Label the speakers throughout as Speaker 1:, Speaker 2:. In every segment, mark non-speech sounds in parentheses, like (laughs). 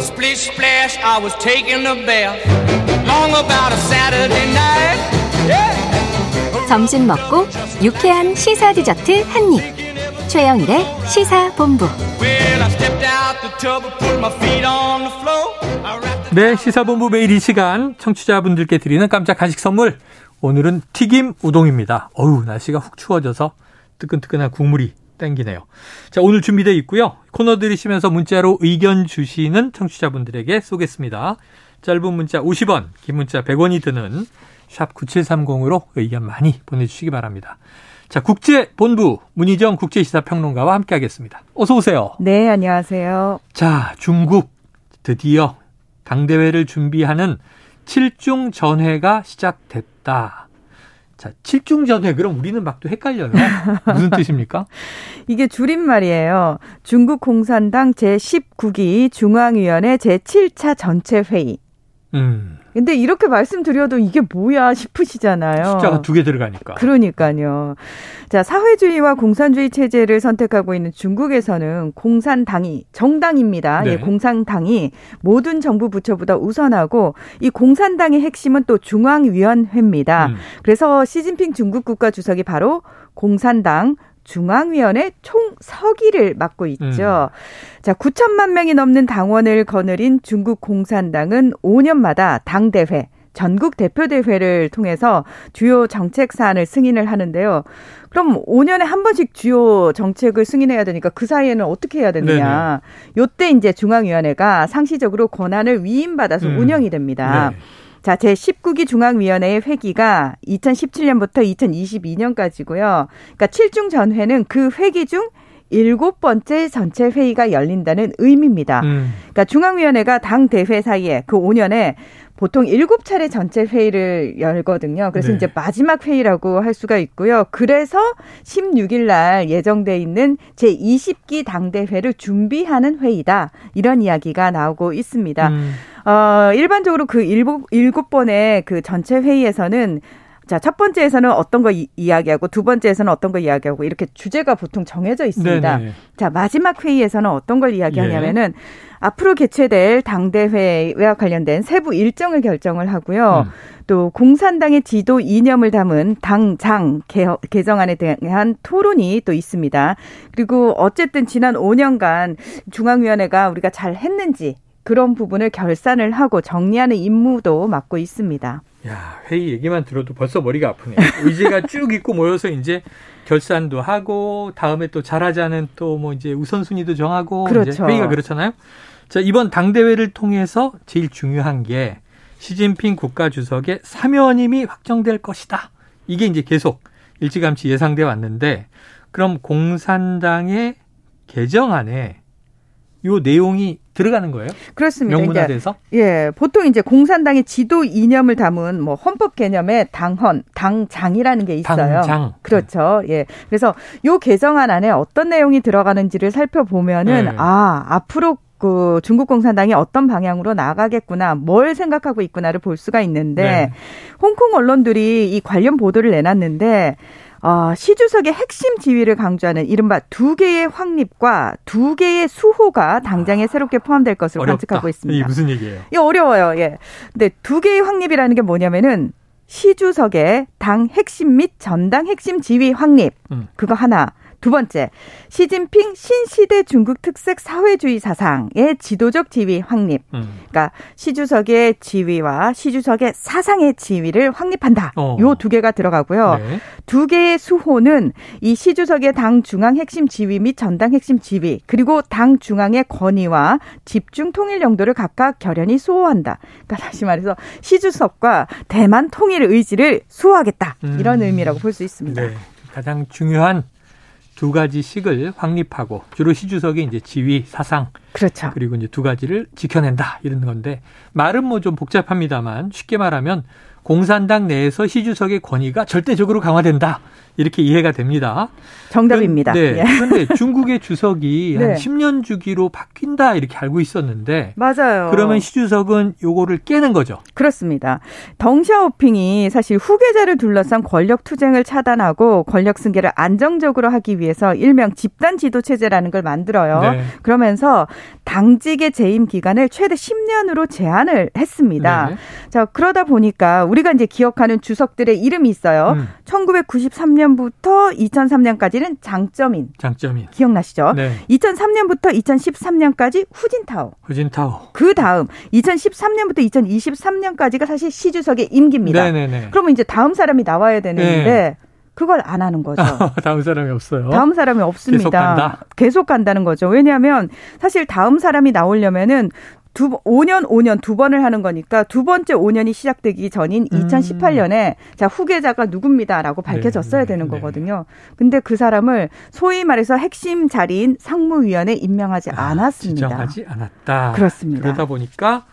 Speaker 1: Splish splash, I was taking a bath. Long about a Saturday night. Yeah.
Speaker 2: 점심 먹고 유쾌한 시사 디저트 한 입. 최영일의 시사 본부.
Speaker 1: Well, I stepped out the tub and put my feet on the floor. I wrapped
Speaker 3: 네, 시사본부 매일 이 시간 청취자분들께 드리는 깜짝 간식 선물. 오늘은 튀김 우동입니다. 어우, 날씨가 훅 추워져서 뜨끈뜨끈한 국물이 땡기네요. 자, 오늘 준비되어 있고요. 코너 들이시면서 문자로 의견 주시는 청취자분들에게 쏘겠습니다. 짧은 문자 50원, 긴 문자 100원이 드는 샵 9730으로 의견 많이 보내주시기 바랍니다. 자, 국제본부 문희정 국제시사평론가와 함께하겠습니다. 어서 오세요.
Speaker 4: 네, 안녕하세요.
Speaker 3: 자, 중국 드디어 당대회를 준비하는 7중 전회가 시작됐다. 자, 7중 전회 그럼 우리는 막 또 헷갈려요. 무슨 뜻입니까? (laughs)
Speaker 4: 이게 줄임말이에요. 중국 공산당 제19기 중앙위원회 제7차 전체 회의.
Speaker 3: 음.
Speaker 4: 근데 이렇게 말씀드려도 이게 뭐야 싶으시잖아요.
Speaker 3: 숫자가 두 개 들어가니까.
Speaker 4: 그러니까요. 자, 사회주의와 공산주의 체제를 선택하고 있는 중국에서는 공산당이 정당입니다.
Speaker 3: 네.
Speaker 4: 예, 공산당이 모든 정부 부처보다 우선하고 이 공산당의 핵심은 또 중앙위원회입니다.
Speaker 3: 음.
Speaker 4: 그래서 시진핑 중국 국가 주석이 바로 공산당 중앙위원회 총서기를 맡고
Speaker 3: 음.
Speaker 4: 있죠. 자, 9천만 명이 넘는 당원을 거느린 중국 공산당은 5년마다 당대회, 전국 대표대회를 통해서 주요 정책 사안을 승인을 하는데요. 그럼 5년에 한 번씩 주요 정책을 승인해야 되니까 그 사이에는 어떻게 해야 되느냐. 요때 이제 중앙위원회가 상시적으로 권한을 위임받아서
Speaker 3: 음.
Speaker 4: 운영이 됩니다.
Speaker 3: 네.
Speaker 4: 자, 제19기 중앙위원회의 회기가 2017년부터 2022년까지고요. 그러니까 7중 전회는 그 회기 중 일곱 번째 전체 회의가 열린다는 의미입니다.
Speaker 3: 음.
Speaker 4: 그러니까 중앙위원회가 당 대회 사이에 그 5년에 보통 일곱 차례 전체 회의를 열거든요. 그래서
Speaker 3: 네.
Speaker 4: 이제 마지막 회의라고 할 수가 있고요. 그래서 16일 날 예정돼 있는 제20기 당대회를 준비하는 회의다. 이런 이야기가 나오고 있습니다.
Speaker 3: 음.
Speaker 4: 어, 일반적으로 그 일곱, 일곱 번의 그 전체 회의에서는 자, 첫 번째에서는 어떤 거 이, 이야기하고 두 번째에서는 어떤 거 이야기하고 이렇게 주제가 보통 정해져 있습니다.
Speaker 3: 네네.
Speaker 4: 자, 마지막 회의에서는 어떤 걸 이야기하냐면은 앞으로 개최될 당대회와 관련된 세부 일정을 결정을 하고요.
Speaker 3: 음.
Speaker 4: 또 공산당의 지도 이념을 담은 당장 개- 개정안에 대한 토론이 또 있습니다. 그리고 어쨌든 지난 5년간 중앙위원회가 우리가 잘 했는지 그런 부분을 결산을 하고 정리하는 임무도 맡고 있습니다.
Speaker 3: 야, 회의 얘기만 들어도 벌써 머리가 아프네. 의제가 (laughs) 쭉 있고 모여서 이제 결산도 하고 다음에 또 잘하자는 또 뭐 이제 우선순위도 정하고
Speaker 4: 그렇죠.
Speaker 3: 회의가 그렇잖아요. 자, 이번 당대회를 통해서 제일 중요한 게 시진핑 국가 주석의 사면임이 확정될 것이다. 이게 이제 계속 일찌감치 예상돼 왔는데 그럼 공산당의 개정안에 요 내용이 들어가는 거예요?
Speaker 4: 그렇습니다.
Speaker 3: 명문화돼서?
Speaker 4: 예, 보통 이제 공산당의 지도 이념을 담은 뭐 헌법 개념에 당헌, 당장이라는 게 있어요.
Speaker 3: 당장.
Speaker 4: 그렇죠. 예. 그래서 요 개정안 안에 어떤 내용이 들어가는지를 살펴보면은
Speaker 3: 네.
Speaker 4: 아, 앞으로 그 중국 공산당이 어떤 방향으로 나가겠구나, 뭘 생각하고 있구나를 볼 수가 있는데
Speaker 3: 네.
Speaker 4: 홍콩 언론들이 이 관련 보도를 내놨는데 어, 시 주석의 핵심 지위를 강조하는 이른바 두 개의 확립과 두 개의 수호가 당장에 새롭게 포함될 것으로
Speaker 3: 어렵다.
Speaker 4: 관측하고
Speaker 3: 이게
Speaker 4: 있습니다.
Speaker 3: 무슨 얘기예요?
Speaker 4: 이게 어려워요. 예. 근데 두 개의 확립이라는 게 뭐냐면은 시 주석의 당 핵심 및 전당 핵심 지위 확립.
Speaker 3: 음.
Speaker 4: 그거 하나. 두 번째, 시진핑 신시대 중국 특색 사회주의 사상의 지도적 지위 확립.
Speaker 3: 음.
Speaker 4: 그러니까 시주석의 지위와 시주석의 사상의 지위를 확립한다.
Speaker 3: 어.
Speaker 4: 요두 개가 들어가고요.
Speaker 3: 네.
Speaker 4: 두 개의 수호는 이 시주석의 당 중앙 핵심 지위 및 전당 핵심 지위 그리고 당 중앙의 권위와 집중 통일 용도를 각각 결연히 수호한다. 그러니까 다시 말해서 시주석과 대만 통일 의지를 수호하겠다. 이런
Speaker 3: 음.
Speaker 4: 의미라고 볼 수 있습니다.
Speaker 3: 네. 가장 중요한 두 가지 식을 확립하고 주로 시주석의 이제 지위, 사상
Speaker 4: 그렇죠.
Speaker 3: 그리고 이제 두 가지를 지켜낸다 이런 건데 말은 뭐 좀 복잡합니다만 쉽게 말하면 공산당 내에서 시주석의 권위가 절대적으로 강화된다 이렇게 이해가 됩니다.
Speaker 4: 정답입니다.
Speaker 3: 네.
Speaker 4: 예.
Speaker 3: 그런데 중국의 (laughs) 주석이
Speaker 4: 네.
Speaker 3: 한 10년 주기로 바뀐다 이렇게 알고 있었는데
Speaker 4: 맞아요.
Speaker 3: 그러면 시 주석은 요거를 깨는 거죠.
Speaker 4: 그렇습니다. 덩샤오핑이 사실 후계자를 둘러싼 권력 투쟁을 차단하고 권력 승계를 안정적으로 하기 위해서 일명 집단 지도 체제라는 걸 만들어요.
Speaker 3: 네.
Speaker 4: 그러면서 당직의 재임 기간을 최대 10년으로 제한을 했습니다.
Speaker 3: 네.
Speaker 4: 자, 그러다 보니까 우리가 이제 기억하는 주석들의 이름이 있어요.
Speaker 3: 음,
Speaker 4: 1993년 부터 2003년까지는 장점인
Speaker 3: 장점인.
Speaker 4: 기억나시죠?
Speaker 3: 네.
Speaker 4: 2003년부터 2013년까지 후진타오.
Speaker 3: 후진타오.
Speaker 4: 그 다음 2013년부터 2023년까지가 사실 시 주석의 임기입니다.
Speaker 3: 네네네.
Speaker 4: 그러면 이제 다음 사람이 나와야 되는데
Speaker 3: 네.
Speaker 4: 그걸 안 하는 거죠. (laughs)
Speaker 3: 다음 사람이 없어요.
Speaker 4: 다음 사람이 없습니다.
Speaker 3: 계속 간다?
Speaker 4: 계속 간다는 거죠. 왜냐하면 사실 다음 사람이 나오려면은 두, 5년, 5년 두 번을 하는 거니까 두 번째 5년이 시작되기 전인
Speaker 3: 음.
Speaker 4: 2018년에 자, 후계자가 누굽니다라고 밝혀졌어야
Speaker 3: 네,
Speaker 4: 되는
Speaker 3: 네.
Speaker 4: 거거든요. 근데 그 사람을 소위 말해서 핵심 자리인 상무위원회에 임명하지 않았습니다.
Speaker 3: 아, 지정하지 않았다.
Speaker 4: 그렇습니다.
Speaker 3: 그러다 보니까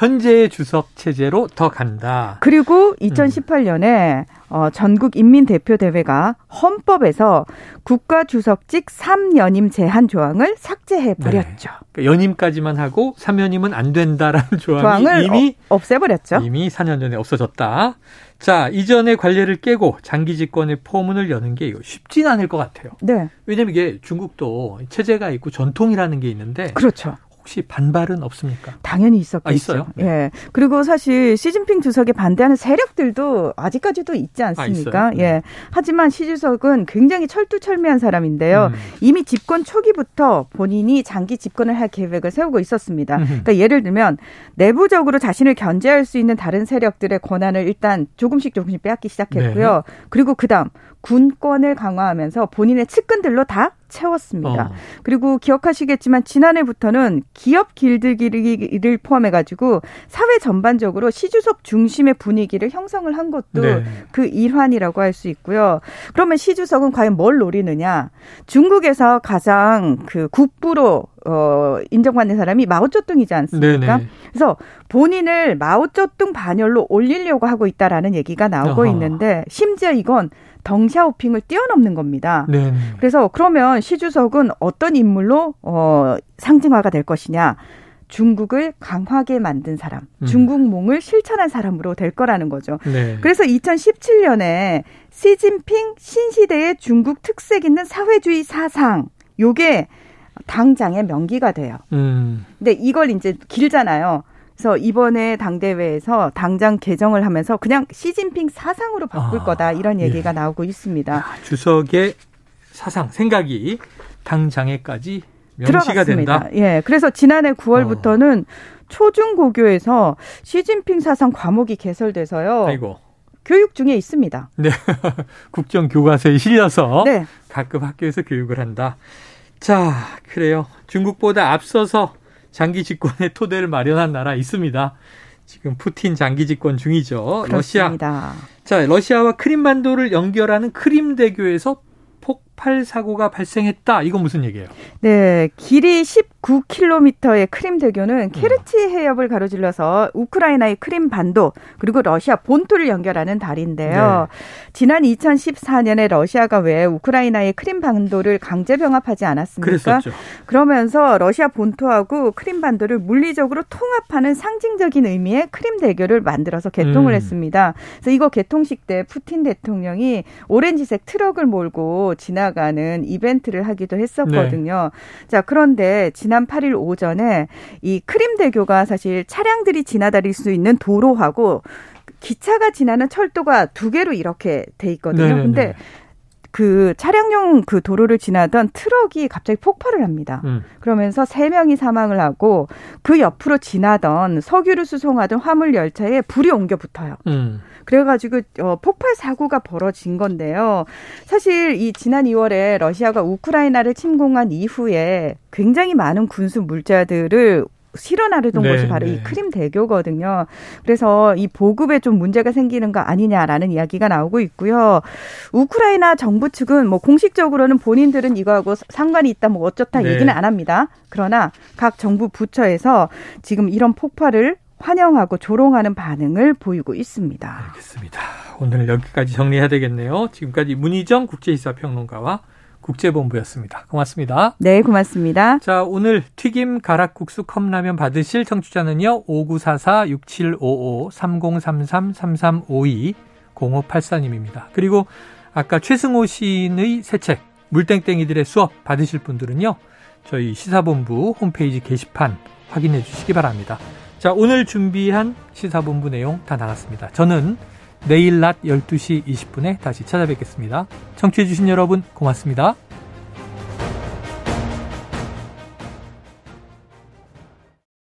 Speaker 3: 현재의 주석 체제로 더 간다.
Speaker 4: 그리고 2018년에 어, 전국 인민 대표 대회가 헌법에서 국가 주석직 3연임 제한 조항을 삭제해 버렸죠.
Speaker 3: 그러니까 연임까지만 하고 3연임은 안 된다라는 (laughs) 조항이
Speaker 4: 조항을
Speaker 3: 이미
Speaker 4: 어, 없애버렸죠.
Speaker 3: 이미 4년 전에 없어졌다. 자, 이전의 관례를 깨고 장기 집권의 포문을 여는 게 이거 쉽진 않을 것 같아요.
Speaker 4: 네,
Speaker 3: 왜냐면 이게 중국도 체제가 있고 전통이라는 게 있는데
Speaker 4: 그렇죠.
Speaker 3: 혹시 반발은 없습니까?
Speaker 4: 당연히 있었겠죠.
Speaker 3: 아, 있어요? 네.
Speaker 4: 예. 그리고 사실 시진핑 주석에 반대하는 세력들도 아직까지도 있지 않습니까?
Speaker 3: 아, 있어요?
Speaker 4: 예. 하지만 시 주석은 굉장히 철두철미한 사람인데요.
Speaker 3: 음.
Speaker 4: 이미 집권 초기부터 본인이 장기 집권을 할 계획을 세우고 있었습니다.
Speaker 3: 음흠.
Speaker 4: 그러니까 예를 들면 내부적으로 자신을 견제할 수 있는 다른 세력들의 권한을 일단 조금씩 조금씩 빼앗기 시작했고요.
Speaker 3: 네.
Speaker 4: 그리고 그다음 군권을 강화하면서 본인의 측근들로 다 채웠습니다.
Speaker 3: 어.
Speaker 4: 그리고 기억하시겠지만 지난해부터는 기업 길들기를 포함해 가지고 사회 전반적으로 시주석 중심의 분위기를 형성을 한 것도
Speaker 3: 네.
Speaker 4: 그 일환이라고 할 수 있고요. 그러면 시주석은 과연 뭘 노리느냐? 중국에서 가장 그 국부로 어 인정받는 사람이 마오쩌둥이지 않습니까?
Speaker 3: 네네.
Speaker 4: 그래서 본인을 마오쩌둥 반열로 올리려고 하고 있다라는 얘기가 나오고
Speaker 3: 어허.
Speaker 4: 있는데 심지어 이건 덩샤오핑을 뛰어넘는 겁니다.
Speaker 3: 네.
Speaker 4: 그래서 그러면 시 주석은 어떤 인물로 어 상징화가 될 것이냐? 중국을 강하게 만든 사람,
Speaker 3: 음.
Speaker 4: 중국몽을 실천한 사람으로 될 거라는 거죠.
Speaker 3: 네.
Speaker 4: 그래서 2017년에 시진핑 신시대의 중국 특색 있는 사회주의 사상, 요게 당장의 명기가 돼요.
Speaker 3: 음.
Speaker 4: 근데 이걸 이제 길잖아요. 그래서 이번에 당대회에서 당장 개정을 하면서 그냥 시진핑 사상으로 바꿀
Speaker 3: 아,
Speaker 4: 거다 이런
Speaker 3: 예.
Speaker 4: 얘기가 나오고 있습니다.
Speaker 3: 아, 주석의 사상, 생각이 당장에까지 명시가
Speaker 4: 들어갔습니다.
Speaker 3: 된다.
Speaker 4: 예. 그래서 지난해 9월부터는 초중고교에서 시진핑 사상 과목이 개설돼서요.
Speaker 3: 아이고.
Speaker 4: 교육 중에 있습니다.
Speaker 3: 네. (laughs) 국정 교과서에 실려서
Speaker 4: 네.
Speaker 3: 가끔 학교에서 교육을 한다. 자, 그래요. 중국보다 앞서서 장기 집권의 토대를 마련한 나라 있습니다. 지금 푸틴 장기 집권 중이죠. 러시아.
Speaker 4: 그렇습니다.
Speaker 3: 자, 러시아와 크림반도를 연결하는 크림대교에서 폭발 사고가 발생했다. 이건 무슨 얘기예요?
Speaker 4: 네, 길이 19km의 크림
Speaker 3: 음.
Speaker 4: 대교는 케르치 해협을 가로질러서 우크라이나의 크림 반도 그리고 러시아 본토를 연결하는 다리인데요.
Speaker 3: 네.
Speaker 4: 지난 2014년에 러시아가 왜 우크라이나의 크림 반도를 강제 병합하지 않았습니까?
Speaker 3: 그랬었죠.
Speaker 4: 그러면서 러시아 본토하고 크림 반도를 물리적으로 통합하는 상징적인 의미의 크림 대교를 만들어서 개통을
Speaker 3: 음.
Speaker 4: 했습니다. 그래서 이거 개통식 때 푸틴 대통령이 오렌지색 트럭을 몰고 지나 가는 이벤트를 하기도 했었거든요. 자, 그런데 지난 8일 오전에 이 크림 대교가 사실 차량들이 지나다닐 수 있는 도로하고 기차가 지나는 철도가 두 개로 이렇게 돼 있거든요.
Speaker 3: 네네네.
Speaker 4: 근데 그 차량용 그 도로를 지나던 트럭이 갑자기 폭발을 합니다.
Speaker 3: 음.
Speaker 4: 그러면서 세 명이 사망을 하고 그 옆으로 지나던 석유를 수송하던 화물 열차에 불이 옮겨 붙어요.
Speaker 3: 음.
Speaker 4: 그래가지고 어, 폭발 사고가 벌어진 건데요. 사실 이 지난 2월에 러시아가 우크라이나를 침공한 이후에 굉장히 많은 군수 물자들을 실어나르던
Speaker 3: 네,
Speaker 4: 곳이 바로
Speaker 3: 네.
Speaker 4: 이 크림 대교거든요. 그래서 이 보급에 좀 문제가 생기는 거 아니냐라는 이야기가 나오고 있고요. 우크라이나 정부 측은 뭐 공식적으로는 본인들은 이거하고 상관이 있다 뭐 어쩌다
Speaker 3: 네.
Speaker 4: 얘기는 안 합니다. 그러나 각 정부 부처에서 지금 이런 폭발을 환영하고 조롱하는 반응을 보이고 있습니다.
Speaker 3: 알겠습니다. 오늘 여기까지 정리해야 되겠네요. 지금까지 문희정 국제시사평론가와 국제본부였습니다. 고맙습니다.
Speaker 4: 네, 고맙습니다.
Speaker 3: 자, 오늘 튀김 가락국수 컵라면 받으실 청취자는요. 5944-6755-3033-3352 0584님입니다. 그리고 아까 최승호 시인의 새 책 물땡땡이들의 수업 받으실 분들은요. 저희 시사본부 홈페이지 게시판 확인해 주시기 바랍니다. 자, 오늘 준비한 시사본부 내용 다 나갔습니다. 저는 내일 낮 12시 20분에 다시 찾아뵙겠습니다. 청취해 주신 여러분 고맙습니다.